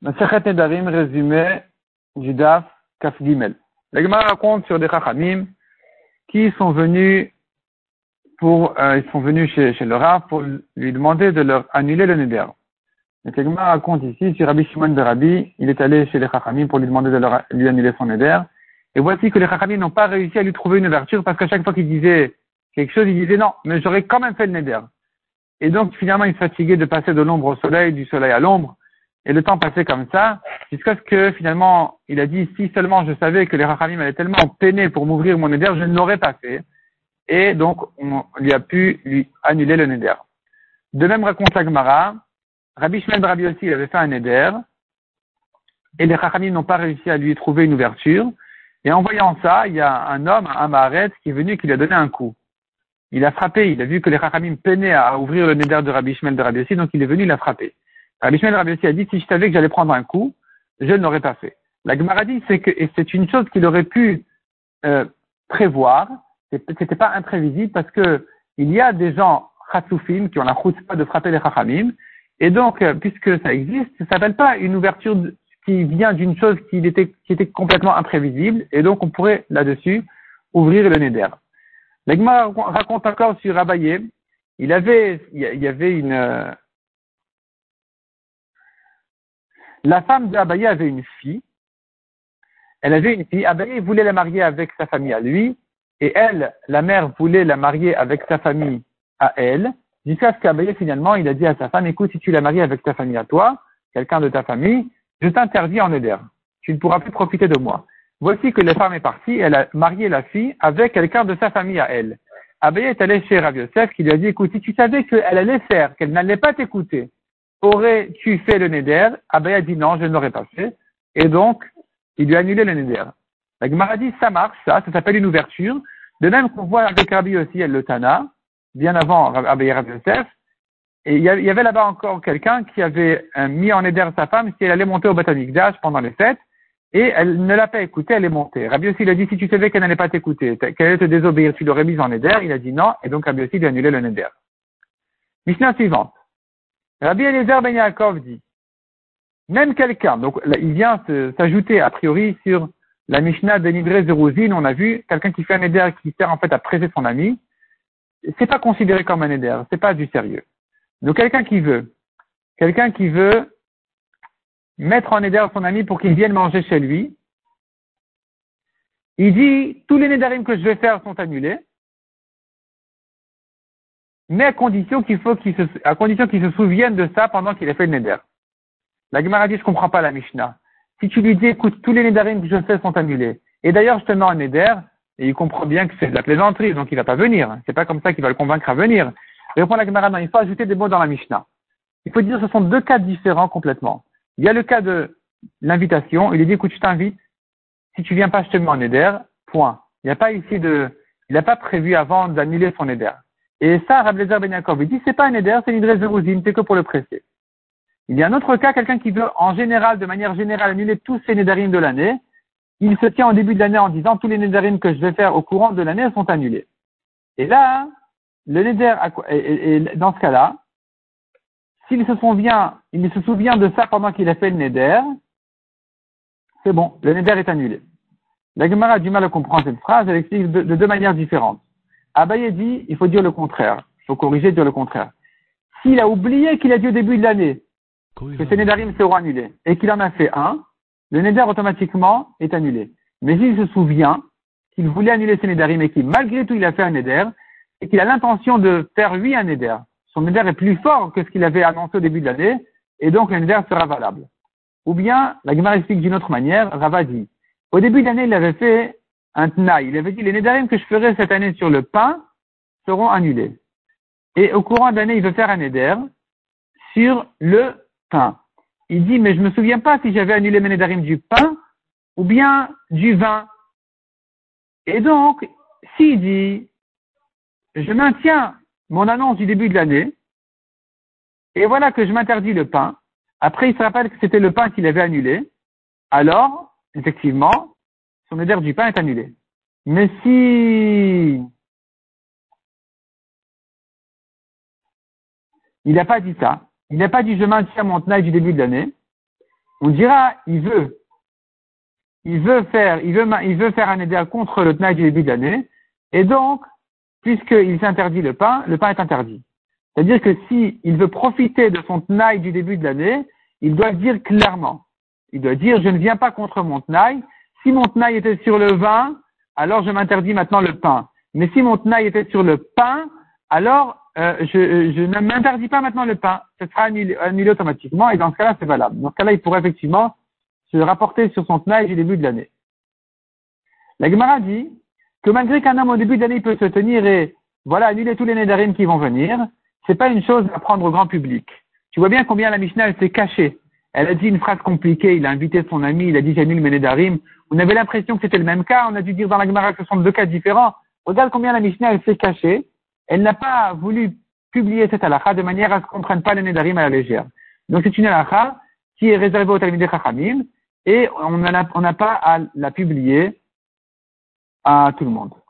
Masechet Nedarim, résumé du Daf Kaf Gimel. La raconte sur des Chachamim qui sont venus pour, euh, ils sont venus chez, chez le Rav pour lui demander de leur annuler le Neder. La Gemara raconte ici sur Rabbi Shimon de Rabbi, il est allé chez les Chachamim pour lui demander de lui annuler son Neder. Et voici que les Chachamim n'ont pas réussi à lui trouver une ouverture parce qu'à chaque fois qu'il disait quelque chose, il disait non, mais j'aurais quand même fait le Neder. Et donc finalement il se fatiguait de passer de l'ombre au soleil, du soleil à l'ombre. Et le temps passait comme ça, jusqu'à ce que finalement, il a dit, si seulement je savais que les Rachamim allaient tellement peiner pour m'ouvrir mon Neder, je ne l'aurais pas fait. Et donc, on lui a pu lui annuler le Neder. De même raconte Agmara, Rabbi Shmuel Rabbi aussi, il avait fait un Neder, et les Rachamim n'ont pas réussi à lui trouver une ouverture. Et en voyant ça, il y a un homme, un Maharet, qui est venu et qui lui a donné un coup. Il a frappé, il a vu que les Rachamim peinaient à ouvrir le Neder de Rabbi Shmuel de Rabbi aussi, donc il est venu, il a frappé. Rabbi Shmuel Rabbi a dit, si je savais que j'allais prendre un coup, je ne l'aurais pas fait. La Gemara dit, c'est que, c'est une chose qu'il aurait pu euh, prévoir, c'était pas imprévisible parce que il y a des gens chatsoufim qui ont la pas de frapper les chachamim, et donc, euh, puisque ça existe, ça s'appelle pas une ouverture qui vient d'une chose qui était, qui était complètement imprévisible, et donc on pourrait là-dessus ouvrir le neder. La Gemara raconte encore sur Abaye, il avait, il y avait une, La femme d'Abaye avait une fille. Elle avait une fille. Abaye voulait la marier avec sa famille à lui. Et elle, la mère, voulait la marier avec sa famille à elle. Jusqu'à ce qu'Abaye, finalement, il a dit à sa femme, écoute, si tu la maries avec ta famille à toi, quelqu'un de ta famille, je t'interdis en éder. Tu ne pourras plus profiter de moi. Voici que la femme est partie, elle a marié la fille avec quelqu'un de sa famille à elle. Abaye est allé chez Rav qui lui a dit, écoute, si tu savais qu'elle allait faire, qu'elle n'allait pas t'écouter, aurais-tu fait le Neder? Abaye a dit non, je ne l'aurais pas fait. Et donc, il lui a annulé le Neder. La Gemara dit, ça marche, ça, ça s'appelle une ouverture. De même qu'on voit avec Rabbi aussi le Tana, bien avant Abaye Rabbi Yosef. Et il y avait là-bas encore quelqu'un qui avait euh, mis en Neder sa femme si elle allait monter au d'âge pendant les fêtes. Et elle ne l'a pas écouté, elle est montée. Rabbi aussi, il a dit, si tu savais qu'elle n'allait pas t'écouter, qu'elle allait te désobéir, tu l'aurais mise en Neder. Il a dit non, et donc Rabbi aussi lui a annulé le Neder. Mishnah suivante. Rabbi Eliezer Ben Yaakov dit, même quelqu'un, donc il vient s'ajouter a priori sur la Mishnah de Zeruzin, on a vu quelqu'un qui fait un éder qui sert en fait à presser son ami, c'est pas considéré comme un éder, c'est pas du sérieux. Donc quelqu'un qui veut, quelqu'un qui veut mettre en éder son ami pour qu'il vienne manger chez lui, il dit tous les nédarim que je vais faire sont annulés, mais à condition qu'il faut qu'il se, à condition qu'il se souvienne de ça pendant qu'il a fait le neder. La Gemara dit, je comprends pas la Mishnah. Si tu lui dis, écoute, tous les nedarim que je fais sont annulés, et d'ailleurs je te mets un neder, et il comprend bien que c'est de la plaisanterie, donc il va pas venir. C'est pas comme ça qu'il va le convaincre à venir. Répond la Gemara, non, il faut ajouter des mots dans la Mishnah. Il faut dire, ce sont deux cas différents complètement. Il y a le cas de l'invitation, il lui dit, écoute, je t'invite, si tu viens pas, je te mets un neder, point. Il n'y a pas ici de, il n'a pas prévu avant d'annuler son neder. Et ça, Rablezer Ben il dit, c'est pas un éder, c'est une de rousine, c'est que pour le presser. Il y a un autre cas, quelqu'un qui veut, en général, de manière générale, annuler tous ses nédarines de l'année. Il se tient au début de l'année en disant, tous les nédarines que je vais faire au courant de l'année sont annulés. Et là, le néder, dans ce cas-là, s'il se souvient, il se souvient de ça pendant qu'il a fait le néder, c'est bon, le néder est annulé. La Gemara a du mal à comprendre cette phrase, elle explique de deux manières différentes. Abaye dit, il faut dire le contraire. Il faut corriger, dire le contraire. S'il a oublié qu'il a dit au début de l'année que ses Nédarim seront annulés et qu'il en a fait un, le Néder automatiquement est annulé. Mais s'il se souvient qu'il voulait annuler ses Nédarim et qu'il malgré tout il a fait un Néder et qu'il a l'intention de faire lui un Néder, son Néder est plus fort que ce qu'il avait annoncé au début de l'année et donc le Néder sera valable. Ou bien, la Gemara explique d'une autre manière, Rava dit, au début de l'année il avait fait un Il avait dit, les Nédarim que je ferai cette année sur le pain seront annulés. Et au courant de l'année, il veut faire un Néder sur le pain. Il dit, mais je me souviens pas si j'avais annulé mes Nédarim du pain ou bien du vin. Et donc, s'il dit, je maintiens mon annonce du début de l'année, et voilà que je m'interdis le pain, après il se rappelle que c'était le pain qu'il avait annulé, alors, effectivement, son éder du pain est annulé. Mais si il n'a pas dit ça, il n'a pas dit je maintiens mon tenaille du début de l'année, on dira, il veut, il veut faire, il veut, faire un éder contre le Tnaï du début de l'année, et donc, puisqu'il s'interdit le pain, le pain est interdit. C'est-à-dire que si il veut profiter de son Tnaï du début de l'année, il doit dire clairement. Il doit dire, je ne viens pas contre mon Tnaï. Si mon Tnaï était sur le vin, alors je m'interdis maintenant le pain. Mais si mon Tnaï était sur le pain, alors euh, je, je, ne m'interdis pas maintenant le pain. Ce sera annulé, annulé, automatiquement et dans ce cas-là, c'est valable. Dans ce cas-là, il pourrait effectivement se rapporter sur son Tnaï du début de l'année. La Gemara dit que malgré qu'un homme au début de l'année peut se tenir et voilà, annuler tous les Nédarim qui vont venir, c'est pas une chose à prendre au grand public. Tu vois bien combien la Mishnah, s'est cachée. Elle a dit une phrase compliquée, il a invité son ami, il a dit j'annule mes Nédarim. On avait l'impression que c'était le même cas, on a dû dire dans la Gemara que ce sont deux cas différents. Regarde combien la Mishnah, elle s'est cachée. Elle n'a pas voulu publier cette halakha de manière à ce qu'on ne prenne pas les Nédarim à la légère. Donc c'est une halakha qui est réservée au Talmudé Chachamim et on n'a pas à la publier à tout le monde.